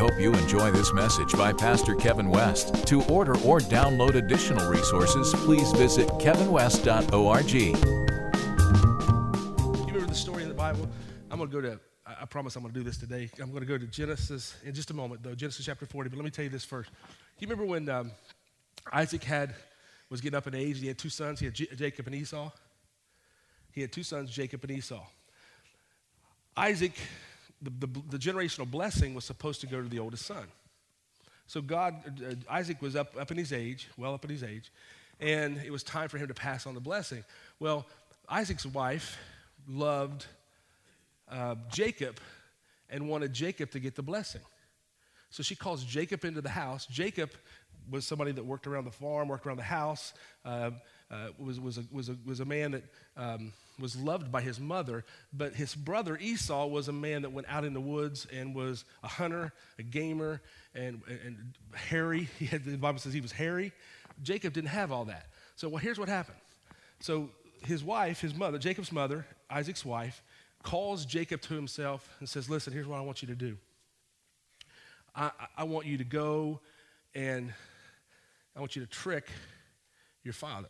hope you enjoy this message by Pastor Kevin West. To order or download additional resources, please visit kevinwest.org. You remember the story in the Bible? I'm going to go to, I promise I'm going to do this today. I'm going to go to Genesis in just a moment, though, Genesis chapter 40. But let me tell you this first. Do you remember when um, Isaac had, was getting up in age? And he had two sons. He had J- Jacob and Esau. He had two sons, Jacob and Esau. Isaac, the, the, the generational blessing was supposed to go to the oldest son. So God, uh, Isaac was up, up in his age, well up in his age, and it was time for him to pass on the blessing. Well, Isaac's wife loved uh, Jacob and wanted Jacob to get the blessing. So she calls Jacob into the house. Jacob was somebody that worked around the farm, worked around the house, uh, uh, was, was, a, was, a, was a man that um, was loved by his mother. But his brother Esau was a man that went out in the woods and was a hunter, a gamer, and, and hairy. He had, the Bible says he was hairy. Jacob didn't have all that. So well, here's what happened. So his wife, his mother, Jacob's mother, Isaac's wife, calls Jacob to himself and says, Listen, here's what I want you to do. I, I- I want you to go and I want you to trick your father.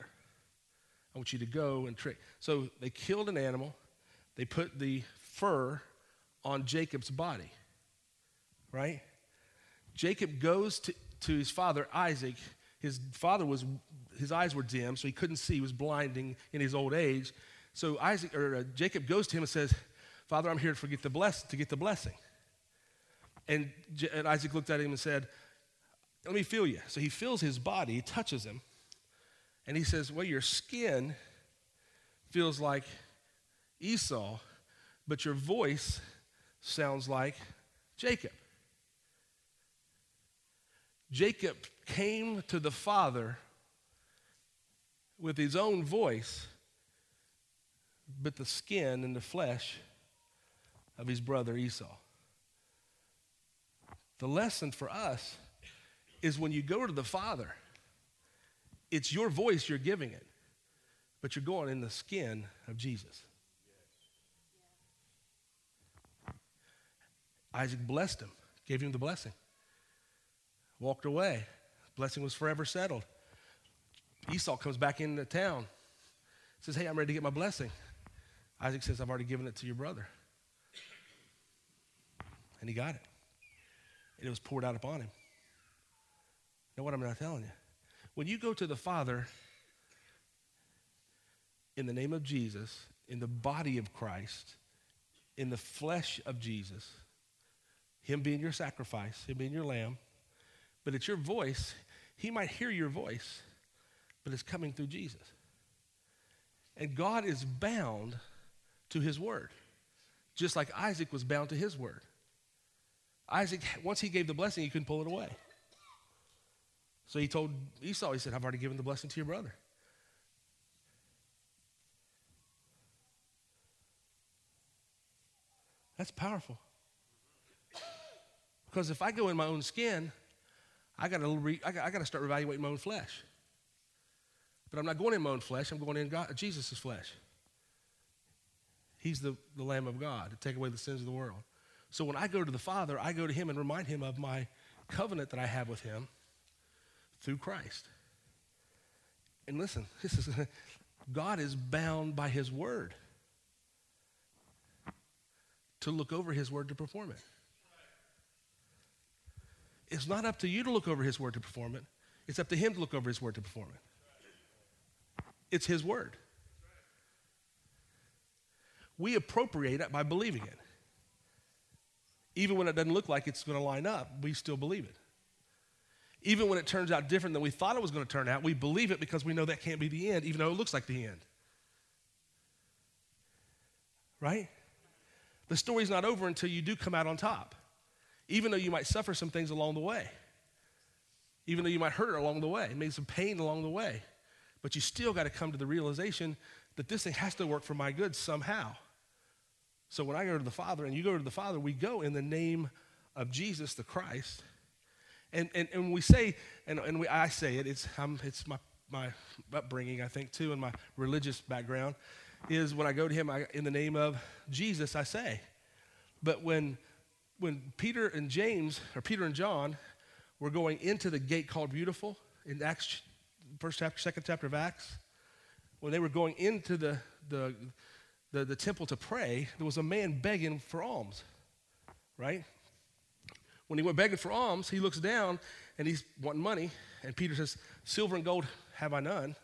I want you to go and trick. So they killed an animal, they put the fur on Jacob's body, right? Jacob goes to, to his father, Isaac. His father was, his eyes were dim, so he couldn't see. He was blinding in his old age. So Isaac, or uh, Jacob goes to him and says, Father, I'm here to forget the bless, to get the blessing. And, J- and Isaac looked at him and said, Let me feel you. So he feels his body, he touches him, and he says, Well, your skin feels like Esau, but your voice sounds like Jacob. Jacob came to the Father with his own voice, but the skin and the flesh of his brother Esau. The lesson for us is when you go to the Father, it's your voice you're giving it, but you're going in the skin of Jesus. Isaac blessed him, gave him the blessing, walked away. Blessing was forever settled. Esau comes back into town, says, Hey, I'm ready to get my blessing. Isaac says, I've already given it to your brother. And he got it. And it was poured out upon him. Know what I'm not telling you? When you go to the Father in the name of Jesus, in the body of Christ, in the flesh of Jesus, Him being your sacrifice, Him being your lamb, but it's your voice. He might hear your voice, but it's coming through Jesus. And God is bound to His word, just like Isaac was bound to His word. Isaac, once he gave the blessing, he couldn't pull it away. So he told Esau, he said, I've already given the blessing to your brother. That's powerful. Because if I go in my own skin, I got to re- I got, to start evaluating my own flesh. But I'm not going in my own flesh. I'm going in God, Jesus' flesh. He's the, the Lamb of God to take away the sins of the world. So when I go to the Father, I go to Him and remind Him of my covenant that I have with Him through Christ. And listen, this is God is bound by His word to look over His word to perform it. It's not up to you to look over His word to perform it. It's up to Him to look over His word to perform it. It's His word. We appropriate it by believing it. Even when it doesn't look like it's going to line up, we still believe it. Even when it turns out different than we thought it was going to turn out, we believe it because we know that can't be the end, even though it looks like the end. Right? The story's not over until you do come out on top, even though you might suffer some things along the way, even though you might hurt along the way, maybe some pain along the way. But you still got to come to the realization that this thing has to work for my good somehow. So when I go to the Father and you go to the Father, we go in the name of Jesus the Christ. And, and, and we say, and, and we, I say it, it's, um, it's my, my upbringing, I think, too, and my religious background, is when I go to Him I, in the name of Jesus, I say. But when when Peter and James, or Peter and John, were going into the gate called Beautiful in Acts, first chapter, second chapter of Acts, when they were going into the, the, the, the temple to pray, there was a man begging for alms, right? When he went begging for alms, he looks down and he's wanting money, and Peter says, Silver and gold have I none,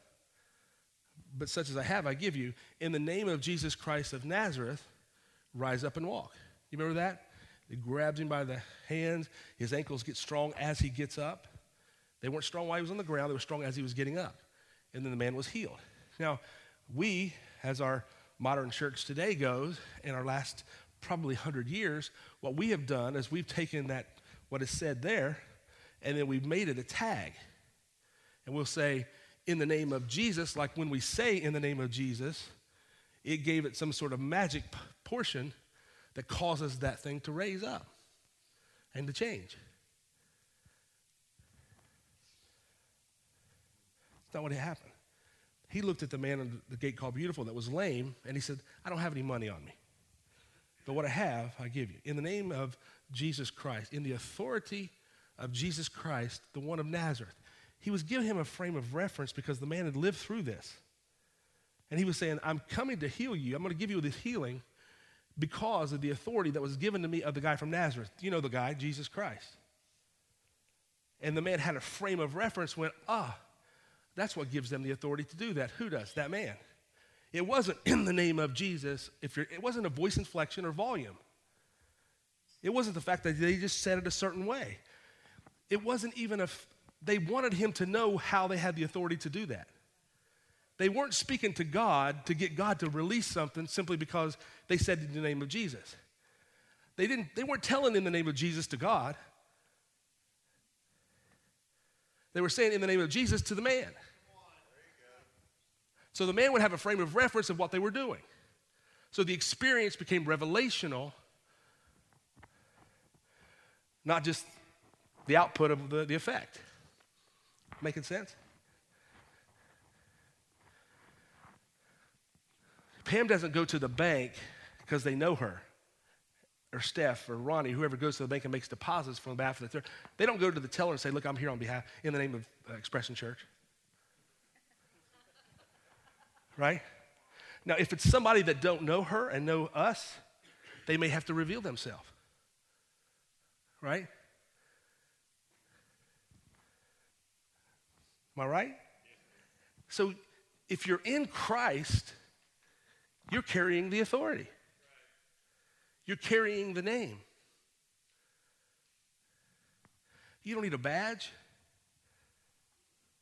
but such as I have, I give you. In the name of Jesus Christ of Nazareth, rise up and walk. You remember that? He grabs him by the hands. His ankles get strong as he gets up. They weren't strong while he was on the ground, they were strong as he was getting up. And then the man was healed. Now, we, as our modern church today goes, in our last probably 100 years, what we have done is we've taken that, what is said there, and then we've made it a tag. And we'll say, in the name of Jesus, like when we say in the name of Jesus, it gave it some sort of magic portion that causes that thing to raise up and to change. That's not what happened. He looked at the man at the gate called Beautiful that was lame, and he said, I don't have any money on me. But what I have, I give you. In the name of Jesus Christ, in the authority of Jesus Christ, the one of Nazareth. He was giving him a frame of reference because the man had lived through this. And he was saying, I'm coming to heal you. I'm going to give you this healing because of the authority that was given to me of the guy from Nazareth. You know the guy, Jesus Christ. And the man had a frame of reference, went, ah, that's what gives them the authority to do that. Who does? That man. It wasn't in the name of Jesus, if you're, it wasn't a voice inflection or volume. It wasn't the fact that they just said it a certain way. It wasn't even a, they wanted him to know how they had the authority to do that. They weren't speaking to God to get God to release something simply because they said in the name of Jesus. They, didn't, they weren't telling in the name of Jesus to God. They were saying in the name of Jesus to the man. So the man would have a frame of reference of what they were doing. So the experience became revelational, not just the output of the, the effect. Making sense? Pam doesn't go to the bank because they know her, or Steph, or Ronnie, whoever goes to the bank and makes deposits from the behalf of the church. They don't go to the teller and say, Look, I'm here on behalf, in the name of uh, Expression Church. Right? Now, if it's somebody that don't know her and know us, they may have to reveal themselves. Right? Am I right? So if you're in Christ, you're carrying the authority. You're carrying the name. You don't need a badge.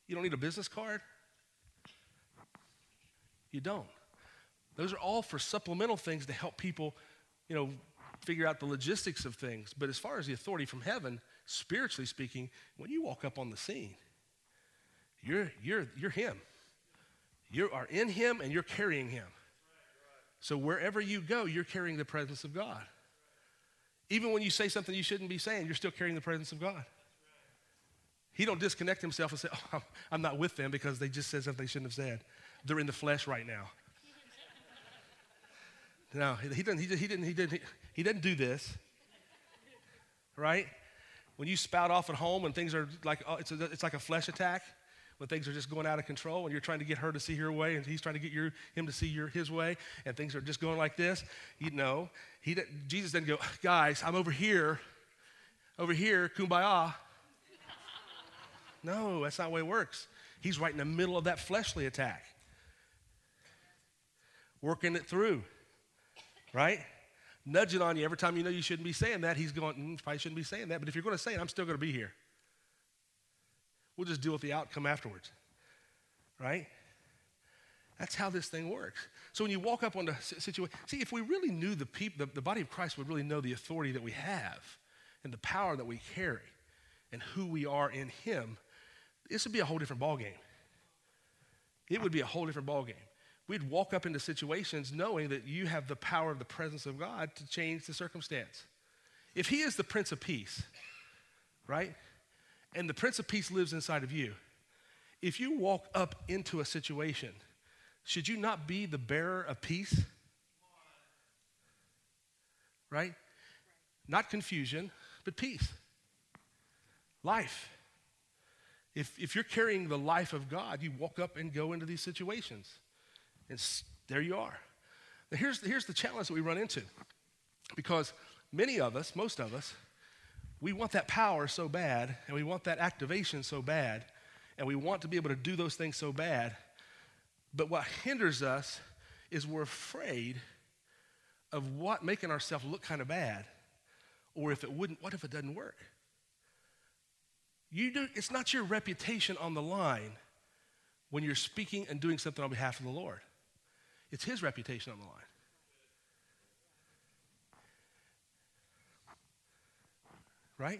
You don't need a business card. You don't. Those are all for supplemental things to help people, you know, figure out the logistics of things. But as far as the authority from heaven, spiritually speaking, when you walk up on the scene, you're, you're, you're Him. You are in Him and you're carrying Him. So wherever you go, you're carrying the presence of God. Even when you say something you shouldn't be saying, you're still carrying the presence of God. He don't disconnect himself and say, "Oh, I'm not with them because they just said something they shouldn't have said. They're in the flesh right now." no, he didn't. He, he didn't. He didn't. He didn't do this. Right? When you spout off at home and things are like, oh, it's, a, it's like a flesh attack when things are just going out of control and you're trying to get her to see her way and he's trying to get your, him to see your, his way and things are just going like this, you know, he didn't, Jesus didn't go, guys, I'm over here, over here, kumbaya. No, that's not the way it works. He's right in the middle of that fleshly attack, working it through, right? Nudging on you every time you know you shouldn't be saying that. He's going, mm, probably shouldn't be saying that, but if you're going to say it, I'm still going to be here. We'll just deal with the outcome afterwards, right? That's how this thing works. So when you walk up on the situation, see, if we really knew the people, the, the body of Christ would really know the authority that we have and the power that we carry and who we are in Him, this would be a whole different ballgame. It would be a whole different ballgame. We'd walk up into situations knowing that you have the power of the presence of God to change the circumstance. If He is the Prince of Peace, right? and the Prince of Peace lives inside of you, if you walk up into a situation, should you not be the bearer of peace? Right? not confusion, but peace. Life. If, if you're carrying the life of God, you walk up and go into these situations. And there you are. Now here's, here's the challenge that we run into. Because many of us, most of us, we want that power so bad, and we want that activation so bad, and we want to be able to do those things so bad. But what hinders us is we're afraid of what making ourselves look kind of bad, or if it wouldn't, what if it doesn't work? You do, it's not your reputation on the line when you're speaking and doing something on behalf of the Lord. It's his reputation on the line. Right?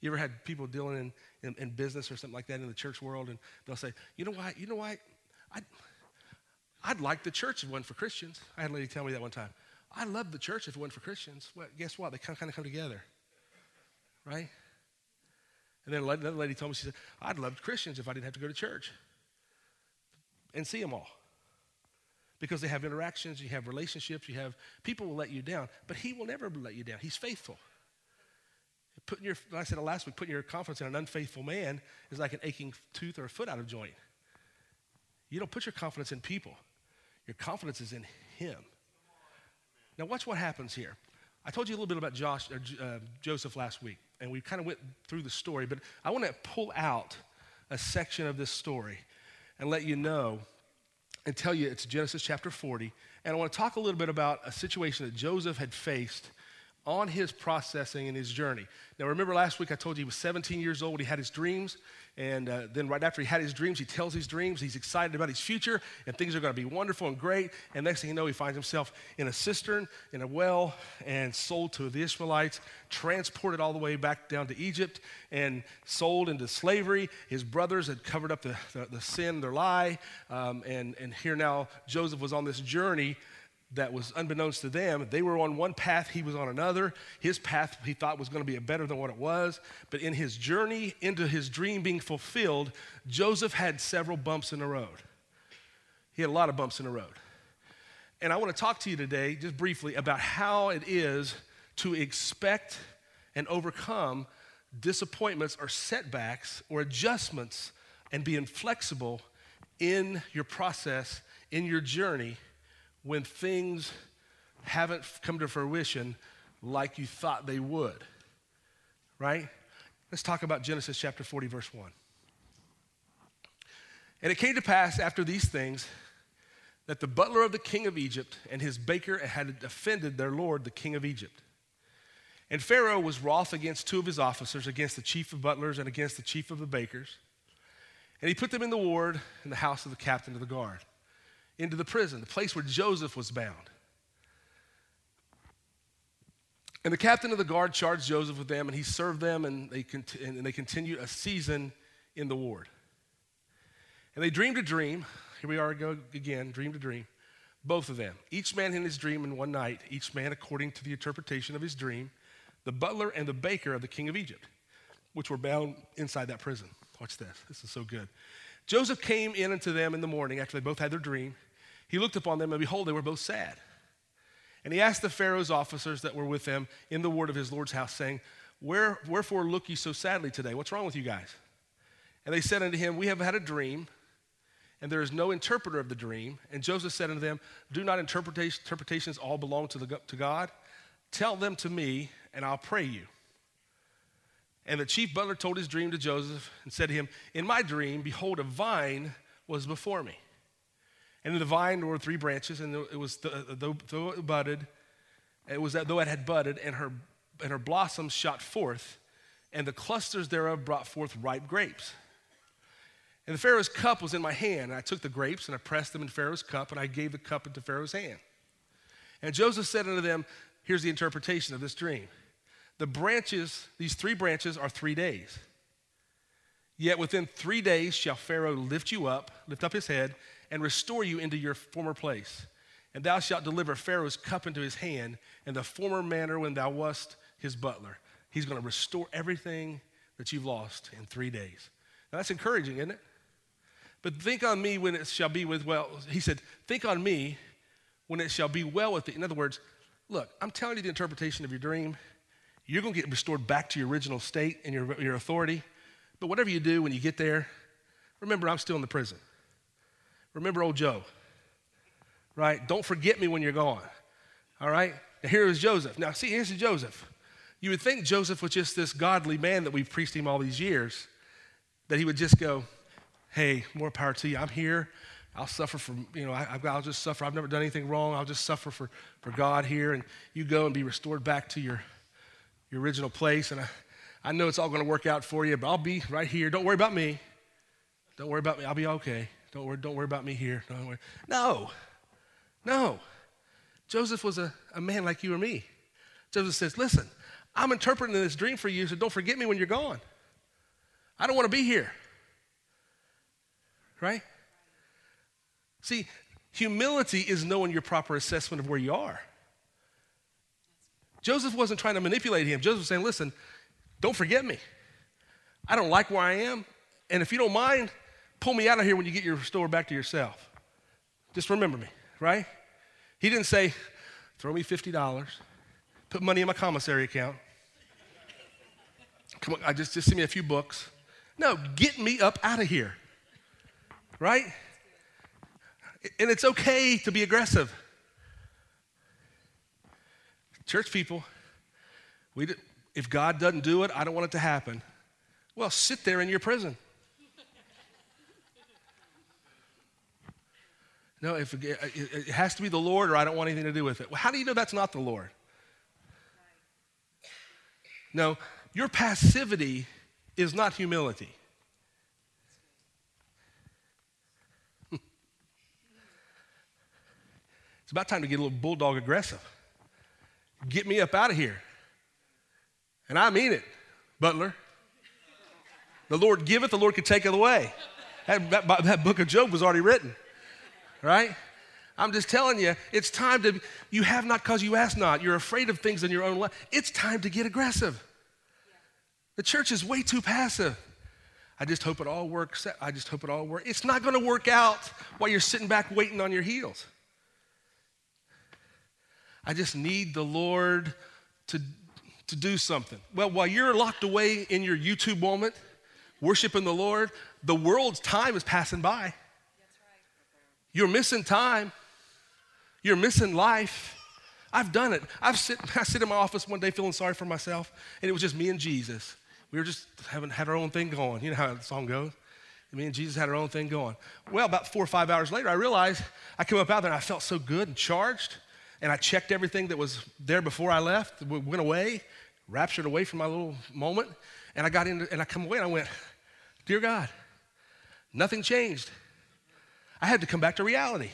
You ever had people dealing in, in, in, business or something like that in the church world, and they'll say, you know why, you know why, I'd, I'd like the church if it wasn't for Christians. I had a lady tell me that one time. I love the church if it wasn't for Christians. Well, guess what? They kind of, kind of come together right? And then another lady told me, she said, I'd love Christians if I didn't have to go to church and see them all. Because they have interactions, you have relationships, you have people will let you down, but he will never let you down. He's faithful. Putting your, like I said last week, putting your confidence in an unfaithful man is like an aching tooth or a foot out of joint. You don't put your confidence in people. Your confidence is in him. Now watch what happens here. I told you a little bit about Josh, uh, Joseph last week and we kind of went through the story, but I want to pull out a section of this story and let you know and tell you it's Genesis chapter 40. And I want to talk a little bit about a situation that Joseph had faced on his processing and his journey. Now, remember last week I told you he was 17 years old. He had his dreams. And uh, then, right after he had his dreams, he tells his dreams. He's excited about his future, and things are going to be wonderful and great. And next thing you know, he finds himself in a cistern, in a well, and sold to the Ishmaelites, transported all the way back down to Egypt, and sold into slavery. His brothers had covered up the, the, the sin, their lie. Um, and, and here now, Joseph was on this journey that was unbeknownst to them. They were on one path, he was on another. His path he thought was going to be better than what it was. But in his journey into his dream being fulfilled, Joseph had several bumps in the road. He had a lot of bumps in the road. And I want to talk to you today, just briefly, about how it is to expect and overcome disappointments or setbacks or adjustments and being flexible in your process, in your journey when things haven't come to fruition like you thought they would. Right? Let's talk about Genesis chapter 40, verse 1. And it came to pass after these things that the butler of the king of Egypt and his baker had offended their lord, the king of Egypt. And Pharaoh was wroth against two of his officers, against the chief of butlers and against the chief of the bakers. And he put them in the ward in the house of the captain of the guard into the prison, the place where Joseph was bound. And the captain of the guard charged Joseph with them, and he served them, and they, cont- and they continued a season in the ward. And they dreamed a dream. Here we are again, dreamed a dream. Both of them. Each man in his dream in one night, each man according to the interpretation of his dream, the butler and the baker of the king of Egypt, which were bound inside that prison. Watch this. This is so good. Joseph came in unto them in the morning after they both had their dream. He looked upon them, and behold, they were both sad. And he asked the Pharaoh's officers that were with them in the ward of his Lord's house, saying, Where, Wherefore look ye so sadly today? What's wrong with you guys? And they said unto him, We have had a dream, and there is no interpreter of the dream. And Joseph said unto them, Do not interpretations all belong to, the, to God? Tell them to me, and I'll pray you. And the chief butler told his dream to Joseph and said to him, In my dream, behold, a vine was before me. And in the vine were three branches, and it was though, though it budded, it was though it had budded, and her, and her blossoms shot forth, and the clusters thereof brought forth ripe grapes. And the Pharaoh's cup was in my hand, and I took the grapes and I pressed them in Pharaoh's cup, and I gave the cup into Pharaoh's hand. And Joseph said unto them, Here's the interpretation of this dream. The branches, these three branches, are three days. Yet within three days shall Pharaoh lift you up, lift up his head, and restore you into your former place. And thou shalt deliver Pharaoh's cup into his hand in the former manner when thou wast his butler. He's going to restore everything that you've lost in three days. Now that's encouraging, isn't it? But think on me when it shall be with well. He said, Think on me when it shall be well with thee. In other words, Look, I'm telling you the interpretation of your dream. You're going to get restored back to your original state and your, your authority. But whatever you do when you get there, remember I'm still in the prison. Remember old Joe, right? Don't forget me when you're gone, all right? Now, here is Joseph. Now, see, here's Joseph. You would think Joseph was just this godly man that we've preached him all these years, that he would just go, hey, more power to you. I'm here. I'll suffer for, you know, I, will just suffer. I've never done anything wrong. I'll just suffer for, for God here. And you go and be restored back to your, your original place. And I, I know it's all going to work out for you, but I'll be right here. Don't worry about me. Don't worry about me. I'll be okay. Don't worry, don't worry about me here. Don't worry. No, no. Joseph was a, a man like you or me. Joseph says, Listen, I'm interpreting this dream for you, so don't forget me when you're gone. I don't want to be here. Right? See, humility is knowing your proper assessment of where you are. Joseph wasn't trying to manipulate him. Joseph was saying, Listen, don't forget me. I don't like where I am. And if you don't mind, pull me out of here when you get your store back to yourself. Just remember me, right? He didn't say, throw me $50, put money in my commissary account. Come on, I just, just send me a few books. No, get me up out of here, right? And it's okay to be aggressive. Church people, we, if God doesn't do it, I don't want it to happen. Well, sit there in your prison. No, if it, it has to be the Lord, or I don't want anything to do with it. Well, how do you know that's not the Lord? No, your passivity is not humility. it's about time to get a little bulldog aggressive. Get me up out of here. And I mean it, Butler. The Lord giveth, the Lord can take it away. That, that, that book of Job was already written right? I'm just telling you, it's time to, you have not because you ask not. You're afraid of things in your own life. It's time to get aggressive. The church is way too passive. I just hope it all works. I just hope it all works. It's not going to work out while you're sitting back waiting on your heels. I just need the Lord to, to do something. Well, while you're locked away in your YouTube moment, worshiping the Lord, the world's time is passing by. You're missing time. You're missing life. I've done it. I've sit, I sit in my office one day feeling sorry for myself, and it was just me and Jesus. We were just having had our own thing going. You know how the song goes. Me and Jesus had our own thing going. Well, about four or five hours later, I realized I came up out there and I felt so good and charged, and I checked everything that was there before I left, went away, raptured away from my little moment, and I got in and I come away and I went, Dear God, nothing changed. I had to come back to reality.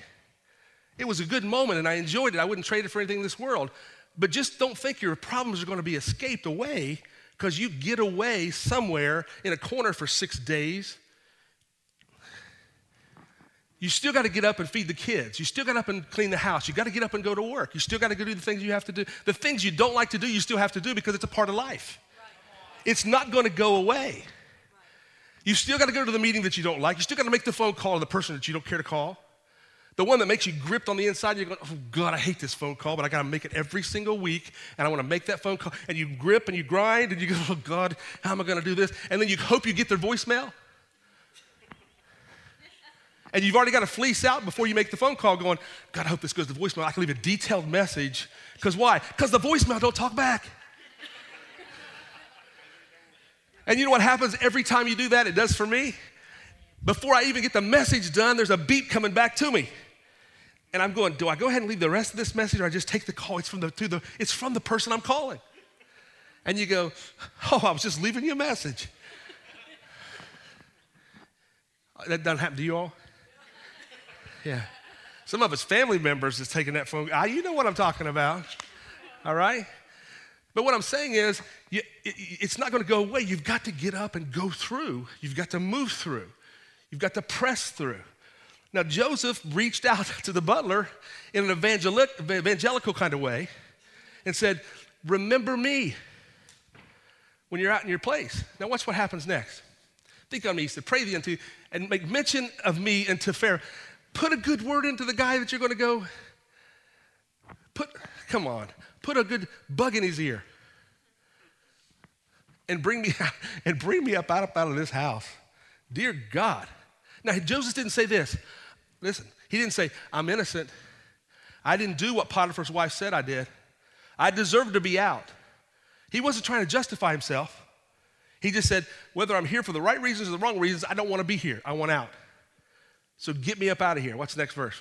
It was a good moment and I enjoyed it. I wouldn't trade it for anything in this world. But just don't think your problems are going to be escaped away because you get away somewhere in a corner for six days. You still got to get up and feed the kids. You still got up and clean the house. You got to get up and go to work. You still got to go do the things you have to do. The things you don't like to do, you still have to do because it's a part of life. It's not going to go away. You still got to go to the meeting that you don't like. You still got to make the phone call to the person that you don't care to call. The one that makes you gripped on the inside, you're going, oh God, I hate this phone call, but I got to make it every single week, and I want to make that phone call. And you grip and you grind, and you go, oh God, how am I going to do this? And then you hope you get their voicemail. and you've already got to fleece out before you make the phone call, going, God, I hope this goes to voicemail. I can leave a detailed message. Because why? Because the voicemail don't talk back. And you know what happens every time you do that? It does for me. Before I even get the message done, there's a beep coming back to me. And I'm going, do I go ahead and leave the rest of this message or I just take the call? It's from the, the, it's from the person I'm calling. And you go, oh, I was just leaving you a message. That doesn't happen to you all? Yeah. Some of us family members is taking that phone. Ah, you know what I'm talking about. All right? But what I'm saying is, it's not going to go away. You've got to get up and go through. You've got to move through. You've got to press through. Now, Joseph reached out to the butler in an evangelic, evangelical kind of way and said, Remember me when you're out in your place. Now, watch what happens next. Think on me, he said, Pray thee unto, you, and make mention of me unto Pharaoh. Put a good word into the guy that you're going to go. Put, Come on. Put a good bug in his ear. And bring me out, and bring me up out, up out of this house. Dear God. Now, Joseph didn't say this. Listen, he didn't say, I'm innocent. I didn't do what Potiphar's wife said I did. I deserve to be out. He wasn't trying to justify himself. He just said, whether I'm here for the right reasons or the wrong reasons, I don't want to be here. I want out. So get me up out of here. What's the next verse?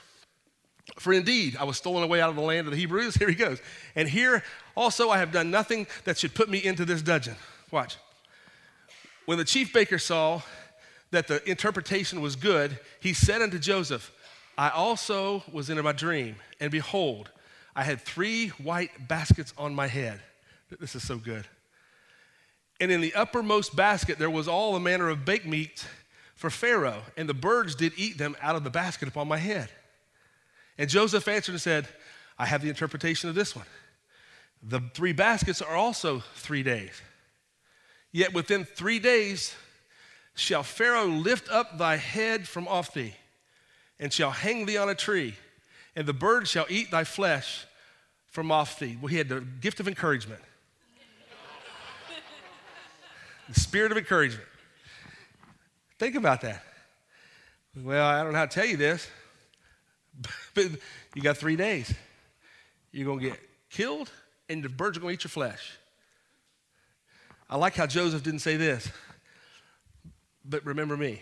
For indeed, I was stolen away out of the land of the Hebrews. Here he goes. And here also I have done nothing that should put me into this dungeon. Watch. When the chief baker saw that the interpretation was good, he said unto Joseph, I also was in my dream, and behold, I had three white baskets on my head. This is so good. And in the uppermost basket there was all the manner of baked meats for Pharaoh, and the birds did eat them out of the basket upon my head. And Joseph answered and said, I have the interpretation of this one. The three baskets are also three days. Yet within three days shall Pharaoh lift up thy head from off thee, and shall hang thee on a tree, and the birds shall eat thy flesh from off thee. Well, he had the gift of encouragement. the spirit of encouragement. Think about that. Well, I don't know how to tell you this, but you got three days. You're going to get killed, and the birds are going to eat your flesh. I like how Joseph didn't say this, but remember me.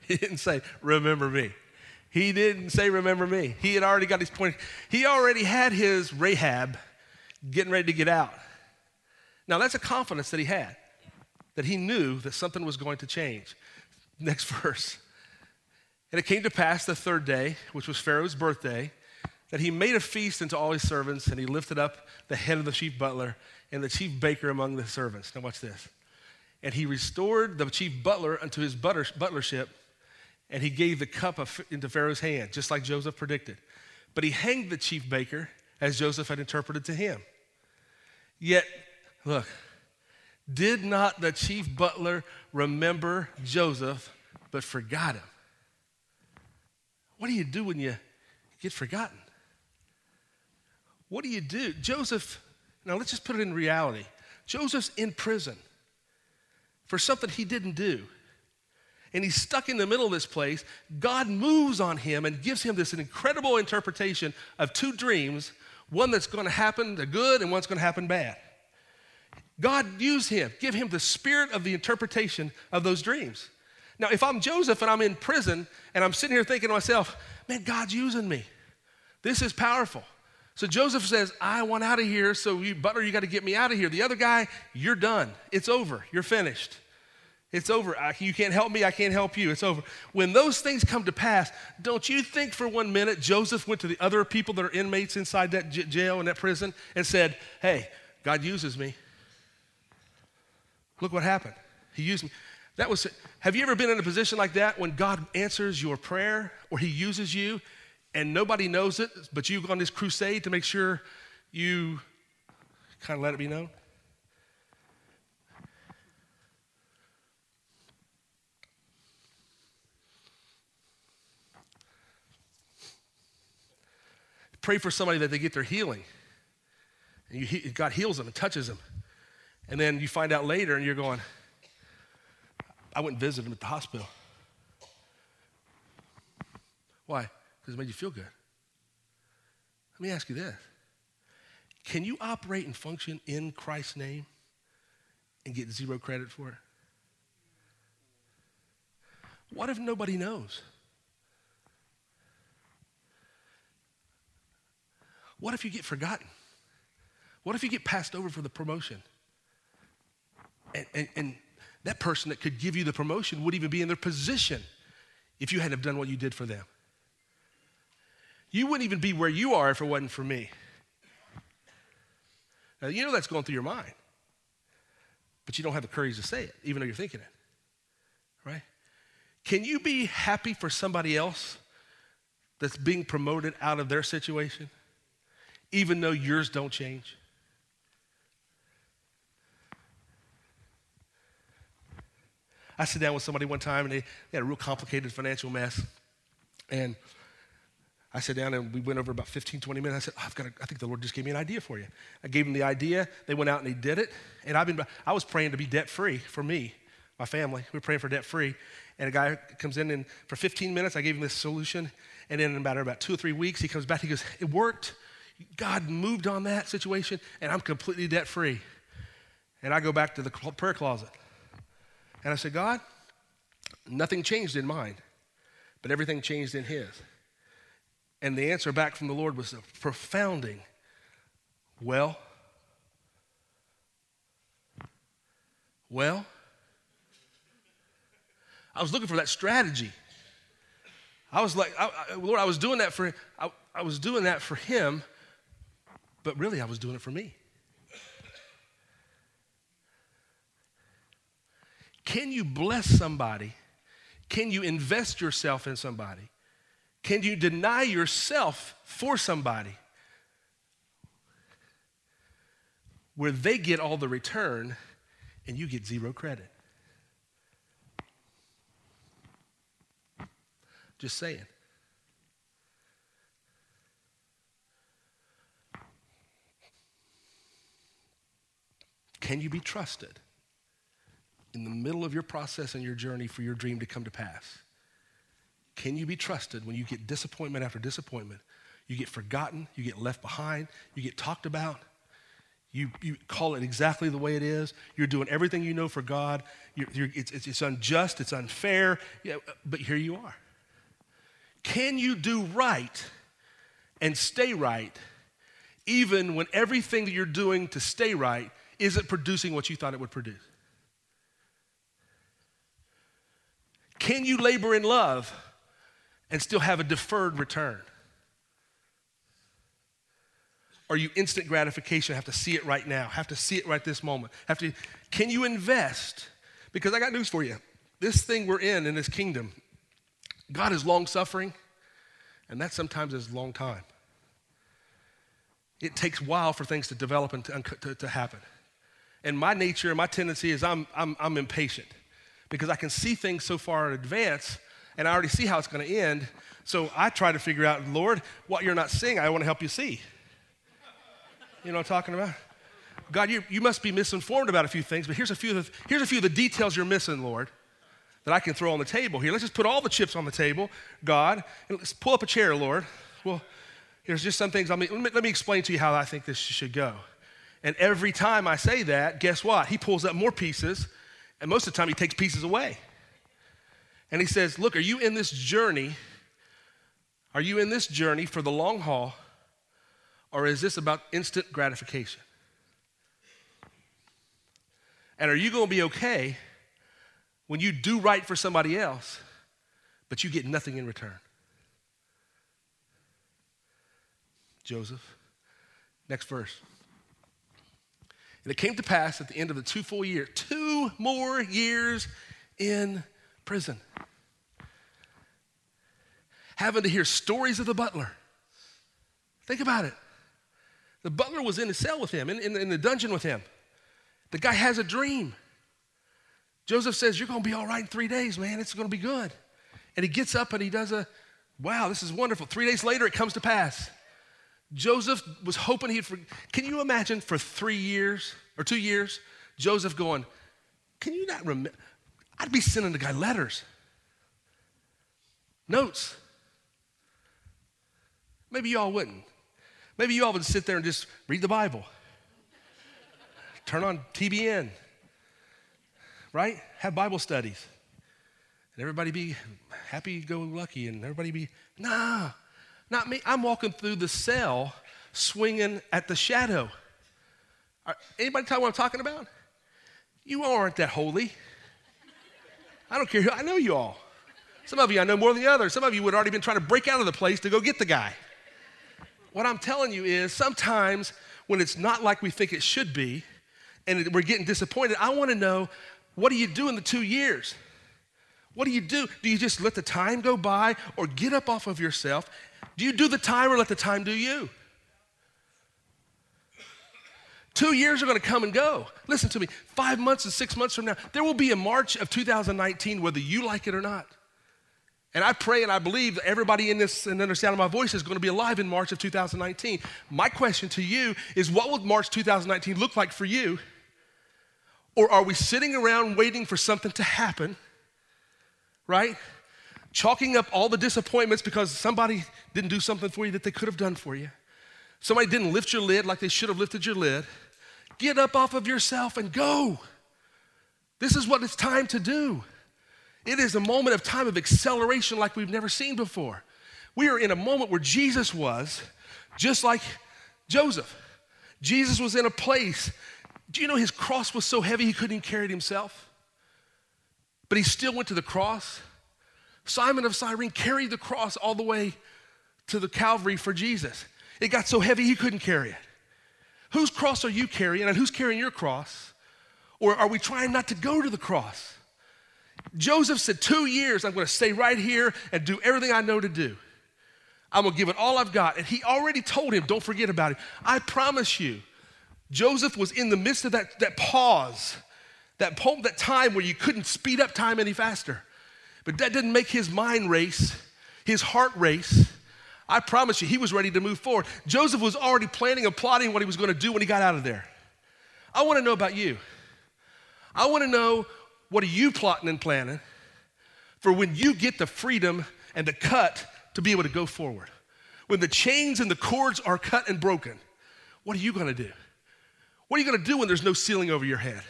he didn't say, remember me. He didn't say, remember me. He had already got his point. He already had his Rahab getting ready to get out. Now, that's a confidence that he had, that he knew that something was going to change. Next verse. And it came to pass the third day, which was Pharaoh's birthday, that he made a feast unto all his servants, and he lifted up the head of the chief butler and the chief baker among the servants. Now, watch this. And he restored the chief butler unto his butlership, and he gave the cup of, into Pharaoh's hand, just like Joseph predicted. But he hanged the chief baker, as Joseph had interpreted to him. Yet Look, did not the chief butler remember Joseph but forgot him? What do you do when you get forgotten? What do you do? Joseph, now let's just put it in reality. Joseph's in prison for something he didn't do. And he's stuck in the middle of this place. God moves on him and gives him this incredible interpretation of two dreams one that's going to happen the good and one's going to happen bad. God use him, give him the spirit of the interpretation of those dreams. Now, if I'm Joseph and I'm in prison and I'm sitting here thinking to myself, man, God's using me. This is powerful. So Joseph says, I want out of here, so you, Butler, you got to get me out of here. The other guy, you're done. It's over. You're finished. It's over. I, you can't help me. I can't help you. It's over. When those things come to pass, don't you think for one minute Joseph went to the other people that are inmates inside that j- jail and that prison and said, Hey, God uses me. Look what happened. He used me. That was, have you ever been in a position like that when God answers your prayer or He uses you and nobody knows it, but you go on this crusade to make sure you kind of let it be known? Pray for somebody that they get their healing. And you, God heals them and touches them. And then you find out later and you're going, I went and visited him at the hospital. Why? Because it made you feel good. Let me ask you this Can you operate and function in Christ's name and get zero credit for it? What if nobody knows? What if you get forgotten? What if you get passed over for the promotion? And, and, and that person that could give you the promotion would even be in their position if you hadn't have done what you did for them. You wouldn't even be where you are if it wasn't for me. Now, you know that's going through your mind, but you don't have the courage to say it, even though you're thinking it, right? Can you be happy for somebody else that's being promoted out of their situation, even though yours don't change? I sat down with somebody one time and they, they had a real complicated financial mess. And I sat down and we went over about 15, 20 minutes. I said, I've got a, I think the Lord just gave me an idea for you. I gave him the idea. They went out and they did it. And I've been, I was praying to be debt free for me, my family. We were praying for debt free. And a guy comes in and for 15 minutes, I gave him this solution. And then in about, about two or three weeks, he comes back. He goes, It worked. God moved on that situation, and I'm completely debt free. And I go back to the prayer closet. And I said, God, nothing changed in mine, but everything changed in his. And the answer back from the Lord was a profounding, well, well, I was looking for that strategy. I was like, I, I, Lord, I was doing that for, I, I was doing that for him, but really I was doing it for me. Can you bless somebody? Can you invest yourself in somebody? Can you deny yourself for somebody where they get all the return and you get zero credit? Just saying. Can you be trusted in the middle of your process and your journey for your dream to come to pass? Can you be trusted when you get disappointment after disappointment? You get forgotten, you get left behind, you get talked about. You, you call it exactly the way it is. You're doing everything you know for God. You're, you're, it's, it's, it's, unjust, it's unfair, yeah, but here you are. Can you do right and stay right even when everything that you're doing to stay right isn't producing what you thought it would produce? Can you labor in love and still have a deferred return? Are you instant gratification? I Have to see it right now. I Have to see it right this moment. I Have to. Can you invest? Because I got news for you. This thing we're in in this kingdom, God is long suffering, and that sometimes is a long time. It takes a while for things to develop and to, to, to happen. And my nature and my tendency is I'm, I'm, I'm impatient because I can see things so far in advance and I already see how it's going to end. So I try to figure out, Lord, what you're not seeing, I want to help you see. You know what I'm talking about? God, you, you must be misinformed about a few things, but here's a few, of the, here's a few of the details you're missing, Lord, that I can throw on the table here. Let's just put all the chips on the table, God, and let's pull up a chair, Lord. Well, here's just some things. Let me, let me explain to you how I think this should go. And every time I say that, guess what? He pulls up more pieces, and most of the time he takes pieces away. And he says, Look, are you in this journey? Are you in this journey for the long haul? Or is this about instant gratification? And are you going to be okay when you do right for somebody else, but you get nothing in return? Joseph. Next verse. And it came to pass at the end of the two full years, two more years in prison. Having to hear stories of the butler. Think about it. The butler was in the cell with him, in, in, in the dungeon with him. The guy has a dream. Joseph says, You're going to be all right in three days, man. It's going to be good. And he gets up and he does a, wow, this is wonderful. Three days later, it comes to pass. Joseph was hoping he'd, can you imagine for three years or two years, Joseph going, can you not remember? I'd be sending the guy letters, notes. Maybe y'all wouldn't. Maybe you all would sit there and just read the Bible, turn on TBN, right? Have Bible studies. And everybody be happy go lucky and everybody be, nah, not me. I'm walking through the cell swinging at the shadow. Anybody tell what I'm talking about? You all aren't that holy. I don't care who, I know you all. Some of you I know more than the others. Some of you would already been trying to break out of the place to go get the guy. What I'm telling you is sometimes when it's not like we think it should be and we're getting disappointed, I want to know what do you do in the two years? What do you do? Do you just let the time go by or get up off of yourself do you do the time or let the time do you? Two years are going to come and go. Listen to me. Five months and six months from now, there will be a March of 2019, whether you like it or not. And I pray and I believe that everybody in this and understanding my voice is going to be alive in March of 2019. My question to you is what will March 2019 look like for you? Or are we sitting around waiting for something to happen, right? Chalking up all the disappointments because somebody didn't do something for you that they could have done for you. Somebody didn't lift your lid like they should have lifted your lid. Get up off of yourself and go. This is what it's time to do. It is a moment of time of acceleration like we've never seen before. We are in a moment where Jesus was, just like Joseph. Jesus was in a place. Do you know his cross was so heavy he couldn't even carry it himself? But he still went to the cross. Simon of Cyrene carried the cross all the way to the Calvary for Jesus. It got so heavy he couldn't carry it. Whose cross are you carrying and who's carrying your cross? Or are we trying not to go to the cross? Joseph said, Two years, I'm going to stay right here and do everything I know to do. I'm going to give it all I've got. And he already told him, Don't forget about it. I promise you, Joseph was in the midst of that, that pause, that, that time where you couldn't speed up time any faster. But that didn't make his mind race, his heart race. I promise you, he was ready to move forward. Joseph was already planning and plotting what he was going to do when he got out of there. I want to know about you. I want to know what are you plotting and planning for when you get the freedom and the cut to be able to go forward? When the chains and the cords are cut and broken, what are you going to do? What are you going to do when there's no ceiling over your head?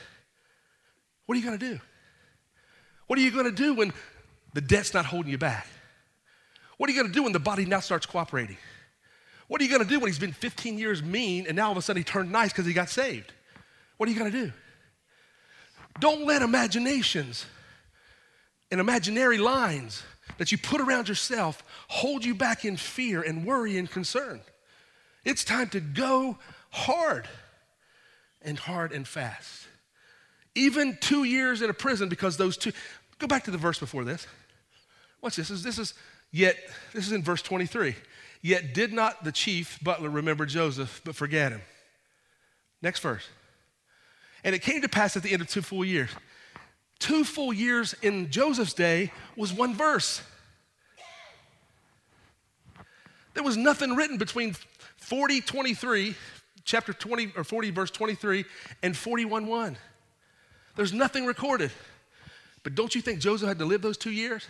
What are you going to do? What are you going to do when the debt's not holding you back? What are you going to do when the body now starts cooperating? What are you going to do when he's been 15 years mean and now all of a sudden he turned nice because he got saved? What are you going to do? Don't let imaginations and imaginary lines that you put around yourself hold you back in fear and worry and concern. It's time to go hard and hard and fast. Even two years in a prison because those two. Go back to the verse before this. What's this? This is yet. This is in verse 23. Yet did not the chief butler remember Joseph, but forget him. Next verse. And it came to pass at the end of two full years. Two full years in Joseph's day was one verse. There was nothing written between 40, 23, chapter 20 or 40, verse 23, and 41, 1. There's nothing recorded. But don't you think Joseph had to live those two years?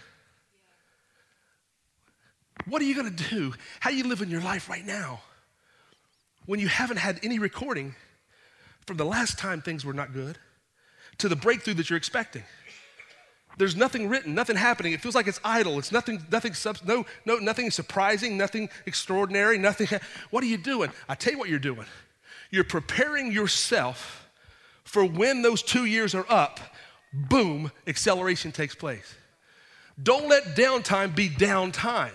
What are you going to do? How are you living your life right now when you haven't had any recording from the last time things were not good to the breakthrough that you're expecting. There's nothing written, nothing happening. It feels like it's idle. It's nothing, nothing, no, no, nothing surprising, nothing extraordinary, nothing. What are you doing? I tell you what you're doing. You're preparing yourself for when those two years are up, boom, acceleration takes place. Don't let downtime be downtime.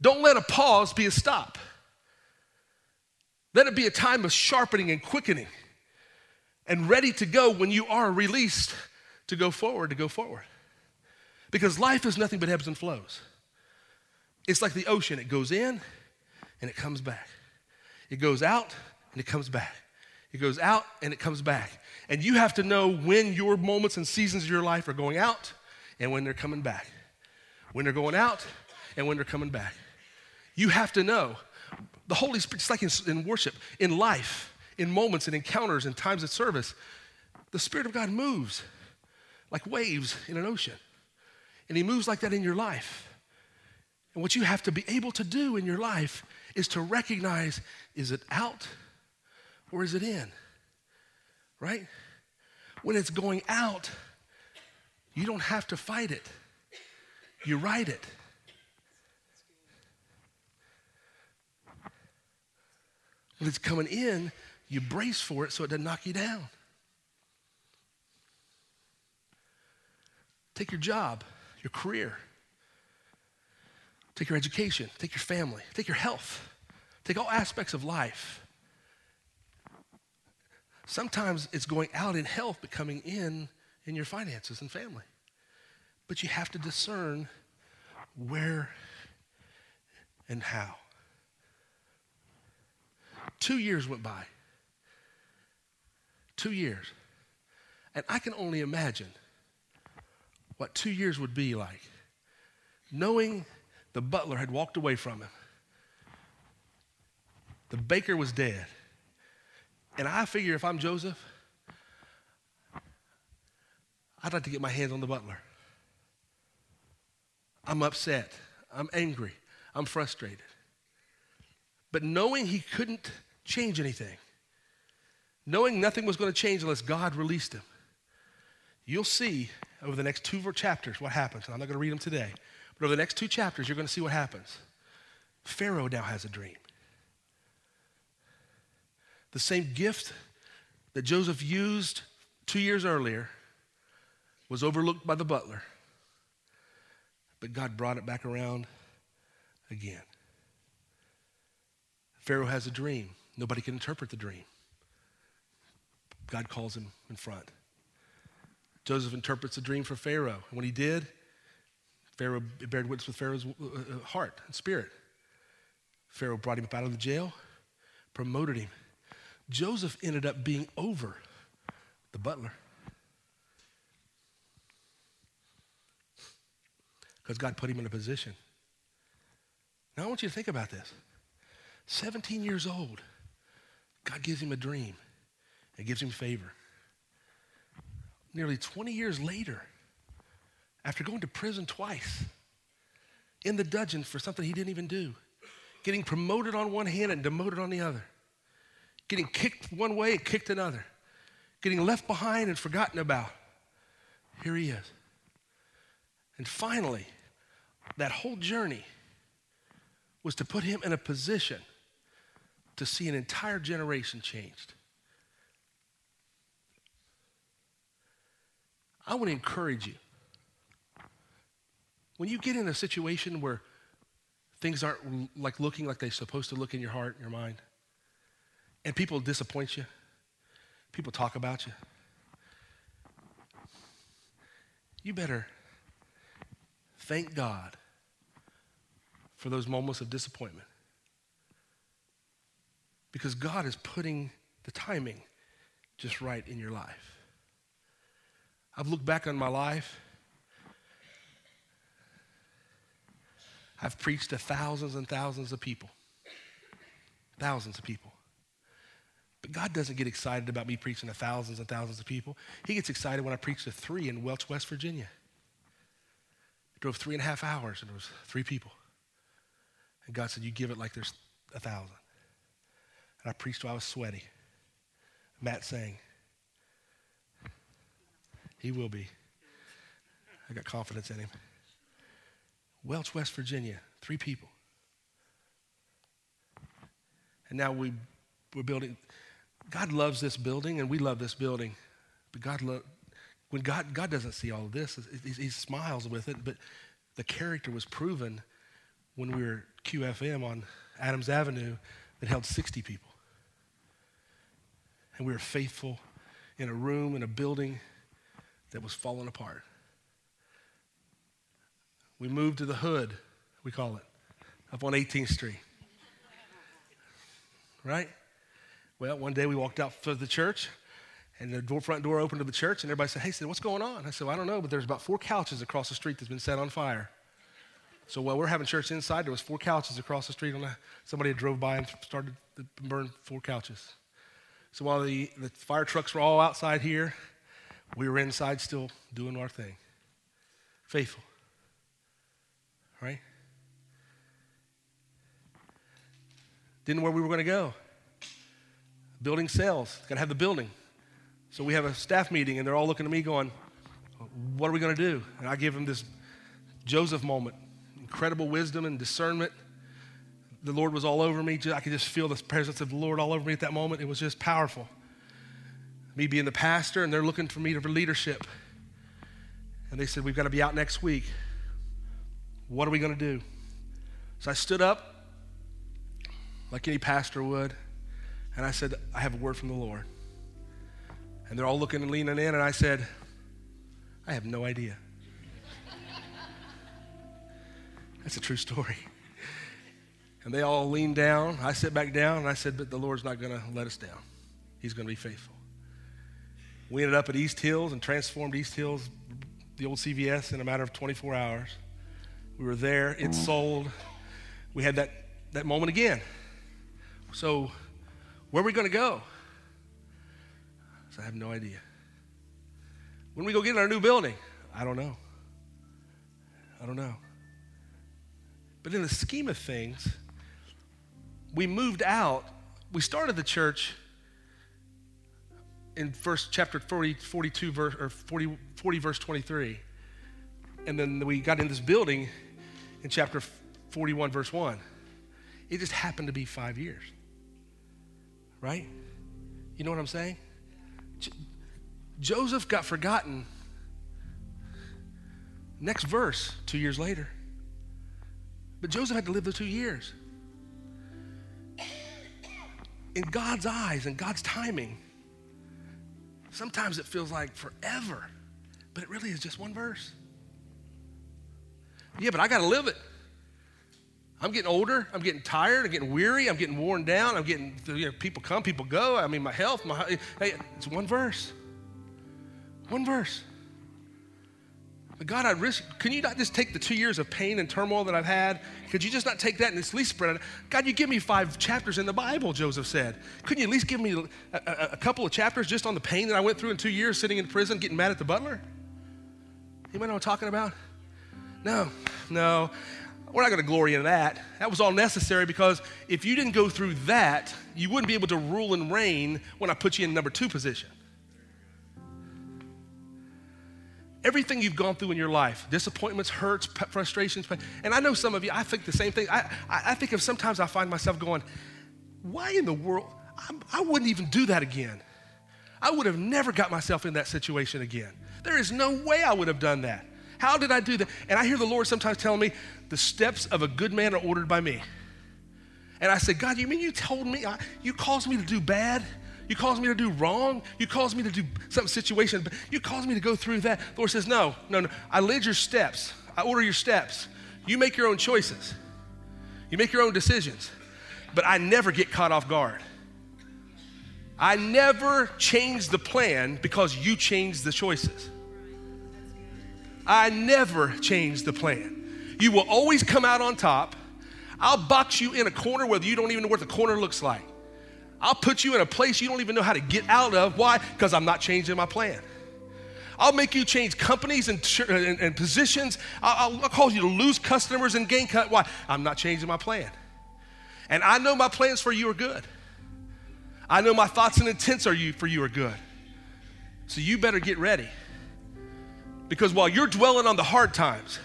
Don't let a pause be a stop. Let it be a time of sharpening and quickening and ready to go when you are released to go forward, to go forward. Because life is nothing but ebbs and flows. It's like the ocean, it goes in and it comes back. It goes out and it comes back. It goes out and it comes back. And you have to know when your moments and seasons of your life are going out and when they're coming back. When they're going out and when they're coming back. You have to know the Holy Spirit, just like in, in worship, in life, in moments and encounters and times of service, the Spirit of God moves like waves in an ocean. And He moves like that in your life. And what you have to be able to do in your life is to recognize is it out or is it in? Right? When it's going out, you don't have to fight it, you ride it. When it's coming in, you brace for it so it doesn't knock you down. Take your job, your career, take your education, take your family, take your health, take all aspects of life. Sometimes it's going out in health, but coming in in your finances and family. But you have to discern where and how. Two years went by. Two years. And I can only imagine what two years would be like knowing the butler had walked away from him. The baker was dead. And I figure if I'm Joseph, I'd like to get my hands on the butler. I'm upset. I'm angry. I'm frustrated. But knowing he couldn't change anything, knowing nothing was going to change unless God released him, you'll see over the next two chapters what happens. I'm not going to read them today, but over the next two chapters, you're going to see what happens. Pharaoh now has a dream. The same gift that Joseph used two years earlier was overlooked by the butler, but God brought it back around again. Pharaoh has a dream. Nobody can interpret the dream. God calls him in front. Joseph interprets the dream for Pharaoh. And when he did, Pharaoh bared witness with Pharaoh's uh, uh, heart and spirit. Pharaoh brought him up out of the jail, promoted him. Joseph ended up being over the butler. Because God put him in a position. Now I want you to think about this. 17 years old, God gives him a dream and gives him favor nearly 20 years later, after going to prison twice, in the dungeon for something he didn't even do, getting promoted on one hand and demoted on the other, getting kicked one way and kicked another, getting left behind and forgotten about. Here he is. And finally, that whole journey was to put him in a position to see an entire generation changed. I want to encourage you. When you get in a situation where things aren't like looking like they're supposed to look in your heart and your mind, and people disappoint you, people talk about you, you better thank God for those moments of disappointment. Because God is putting the timing just right in your life. I've looked back on my life. I've preached to thousands and thousands of people. Thousands of people. But God doesn't get excited about me preaching to thousands and thousands of people. He gets excited when I preach to three in Welch, West Virginia. I drove three and a half hours and there was three people. And God said, You give it like there's a thousand. And I preached while I was sweaty. Matt sang, he will be. I got confidence in him. Welch, West Virginia, three people. And now we, we're building. God loves this building, and we love this building. But God, lo- when God, God doesn't see all of this, he, he smiles with it. But the character was proven when we were QFM on Adams Avenue that held 60 people. And we were faithful in a room, in a building that was falling apart. We moved to the hood, we call it, up on 18th Street. Right? Well, one day we walked out to the church, and the door, front door opened to the church, and everybody said, Hey, said, what's going on? I said, well, I don't know, but there's about four couches across the street that's been set on fire. So while we're having church inside, there was four couches across the street. On the, somebody drove by and started to burn four couches. So while the, the fire trucks were all outside here, we were inside still doing our thing. Faithful. Right? Didn't know where we were going to go. Building sales. Got to have the building. So we have a staff meeting, and they're all looking at me going, What are we going to do? And I give them this Joseph moment incredible wisdom and discernment. The Lord was all over me. I could just feel the presence of the Lord all over me at that moment. It was just powerful me being the pastor, and they're looking for me for leadership. And they said, We've got to be out next week. What are we going to do? So I stood up like any pastor would, and I said, I have a word from the Lord. And they're all looking and leaning in, and I said, I have no idea. That's a true story. And they all leaned down. I sit back down, and I said, But the Lord's not going to let us down. He's going to be faithful. We ended up at East Hills and transformed East Hills, the old CVS, in a matter of 24 hours. We were there, it sold. We had that, that moment again. So, where are we going to go? I have no idea. When we go get in our new building, I don't know. I don't know. But in the scheme of things, we moved out. We started the church in first chapter 40, 42 verse or 40, 40 verse 23 and then we got in this building in chapter 41 verse 1 it just happened to be five years. Right? You know what i'm saying? J- joseph got forgotten next verse two years later. But joseph had to live the two years in god's eyes and god's timing Sometimes it feels like forever, but it really is just one verse. Yeah, but I got to live it. I'm getting older. I'm getting tired. I'm getting weary. I'm getting worn down. I'm getting, you know, people come, people go. I mean, my health, my, hey, it's one verse. One verse. But God, I risk, can you not just take the two years of pain and turmoil that I've had? Could you just not take that and at least spread it? God, you give me five chapters in the Bible, Joseph said. Couldn't you at least give me a, a, a couple of chapters just on the pain that I went through in two years sitting in prison getting mad at the butler? You know what I'm talking about? No, no. We're not going to glory in that. That was all necessary because if you didn't go through that, you wouldn't be able to rule and reign when I put you in number two position. Everything you've gone through in your life disappointments hurts frustrations and i know some of you i think the same thing. I, I think of sometimes i find myself going why in the world? I, I wouldn't even do that again. I would have never got myself in that situation again. There is no way i would have done that. How did i do that? And i hear the lord sometimes telling me the steps of a good man are ordered by me. And i said god you mean you told me you caused me to do bad you caused me to do wrong. You caused me to do some situation, but you caused me to go through that. The Lord says, No, no, no. I lead your steps. I order your steps. You make your own choices. You make your own decisions. But I never get caught off guard. I never change the plan because you change the choices. I never change the plan. You will always come out on top. I'll box you in a corner whether you don't even know what the corner looks like. I'll put you in a place you don't even know how to get out of. Why? Because I'm not changing my plan. I'll make you change companies and, and, and positions. I'll, I'll, cause you to lose customers and gain cut. Why? I'm not changing my plan. And I know my plans for you are good. I know my thoughts and intents are you for you are good. So you better get ready. Because while you're dwelling on the hard times,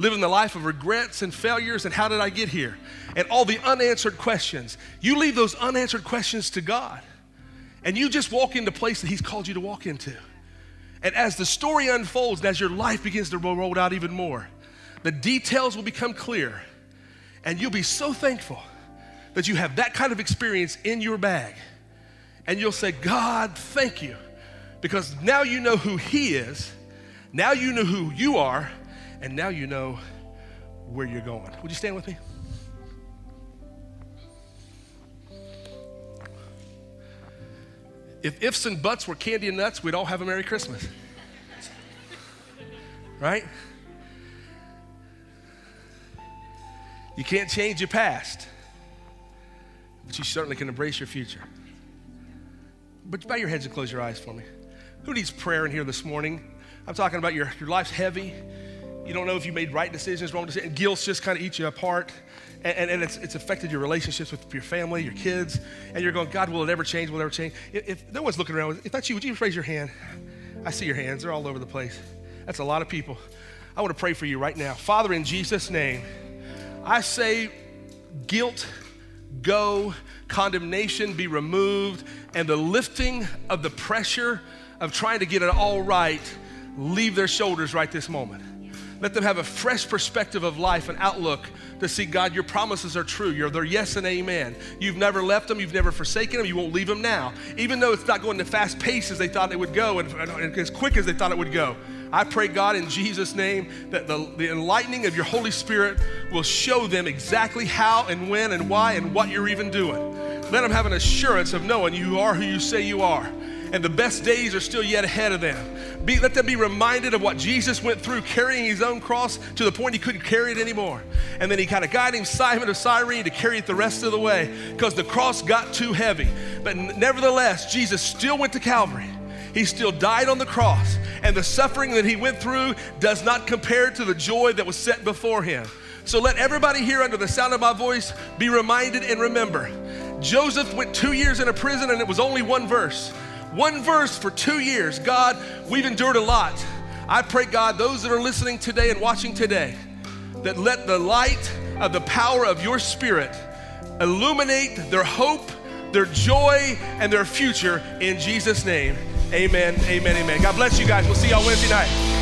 living the life of regrets and failures and how did I get here? And all the unanswered questions. You leave those unanswered questions to God. And you just walk into place that He's called you to walk into. And as the story unfolds and as your life begins to roll out even more, the details will become clear. And you'll be so thankful that you have that kind of experience in your bag. And you'll say, God, thank you. Because now you know who He is, now you know who you are, and now you know where you're going. Would you stand with me? If ifs and buts were candy and nuts, we'd all have a Merry Christmas. right? You can't change your past, but you certainly can embrace your future. But bow your heads and close your eyes for me. Who needs prayer in here this morning? I'm talking about your, your life's heavy. You don't know if you made right decisions, wrong decisions. Guilt just kind of eats you apart. And, and, and, it's, it's affected your relationships with your family, your kids. And you're going, God, will it ever change? Will it ever change? If, if no one's looking around, if that's you, would you raise your hand? I see your hands. They're all over the place. That's a lot of people. I want to pray for you right now. Father, in Jesus' name, I say guilt go, condemnation be removed, and the lifting of the pressure of trying to get it all right leave their shoulders right this moment. Let them have a fresh perspective of life and outlook to see, God, your promises are true. You're their yes and amen. You've never left them. You've never forsaken them. You won't leave them now. Even though it's not going the fast pace as they thought it would go and, and as quick as they thought it would go. I pray, God, in Jesus' name, that the, the enlightening of your Holy Spirit will show them exactly how and when and why and what you're even doing. Let them have an assurance of knowing you are who you say you are and the best days are still yet ahead of them. Be, let them be reminded of what Jesus went through carrying his own cross to the point he couldn't carry it anymore. And then he kind of guided Simon of Cyrene to carry it the rest of the way because the cross got too heavy. But nevertheless, Jesus still went to Calvary. He still died on the cross, and the suffering that he went through does not compare to the joy that was set before him. So let everybody here under the sound of my voice be reminded and remember Joseph went two years in a prison, and it was only one verse. One verse for two years. God, we've endured a lot. I pray, God, those that are listening today and watching today, that let the light of the power of your spirit illuminate their hope, their joy, and their future in Jesus' name. Amen, amen, amen. God bless you guys. We'll see y'all Wednesday night.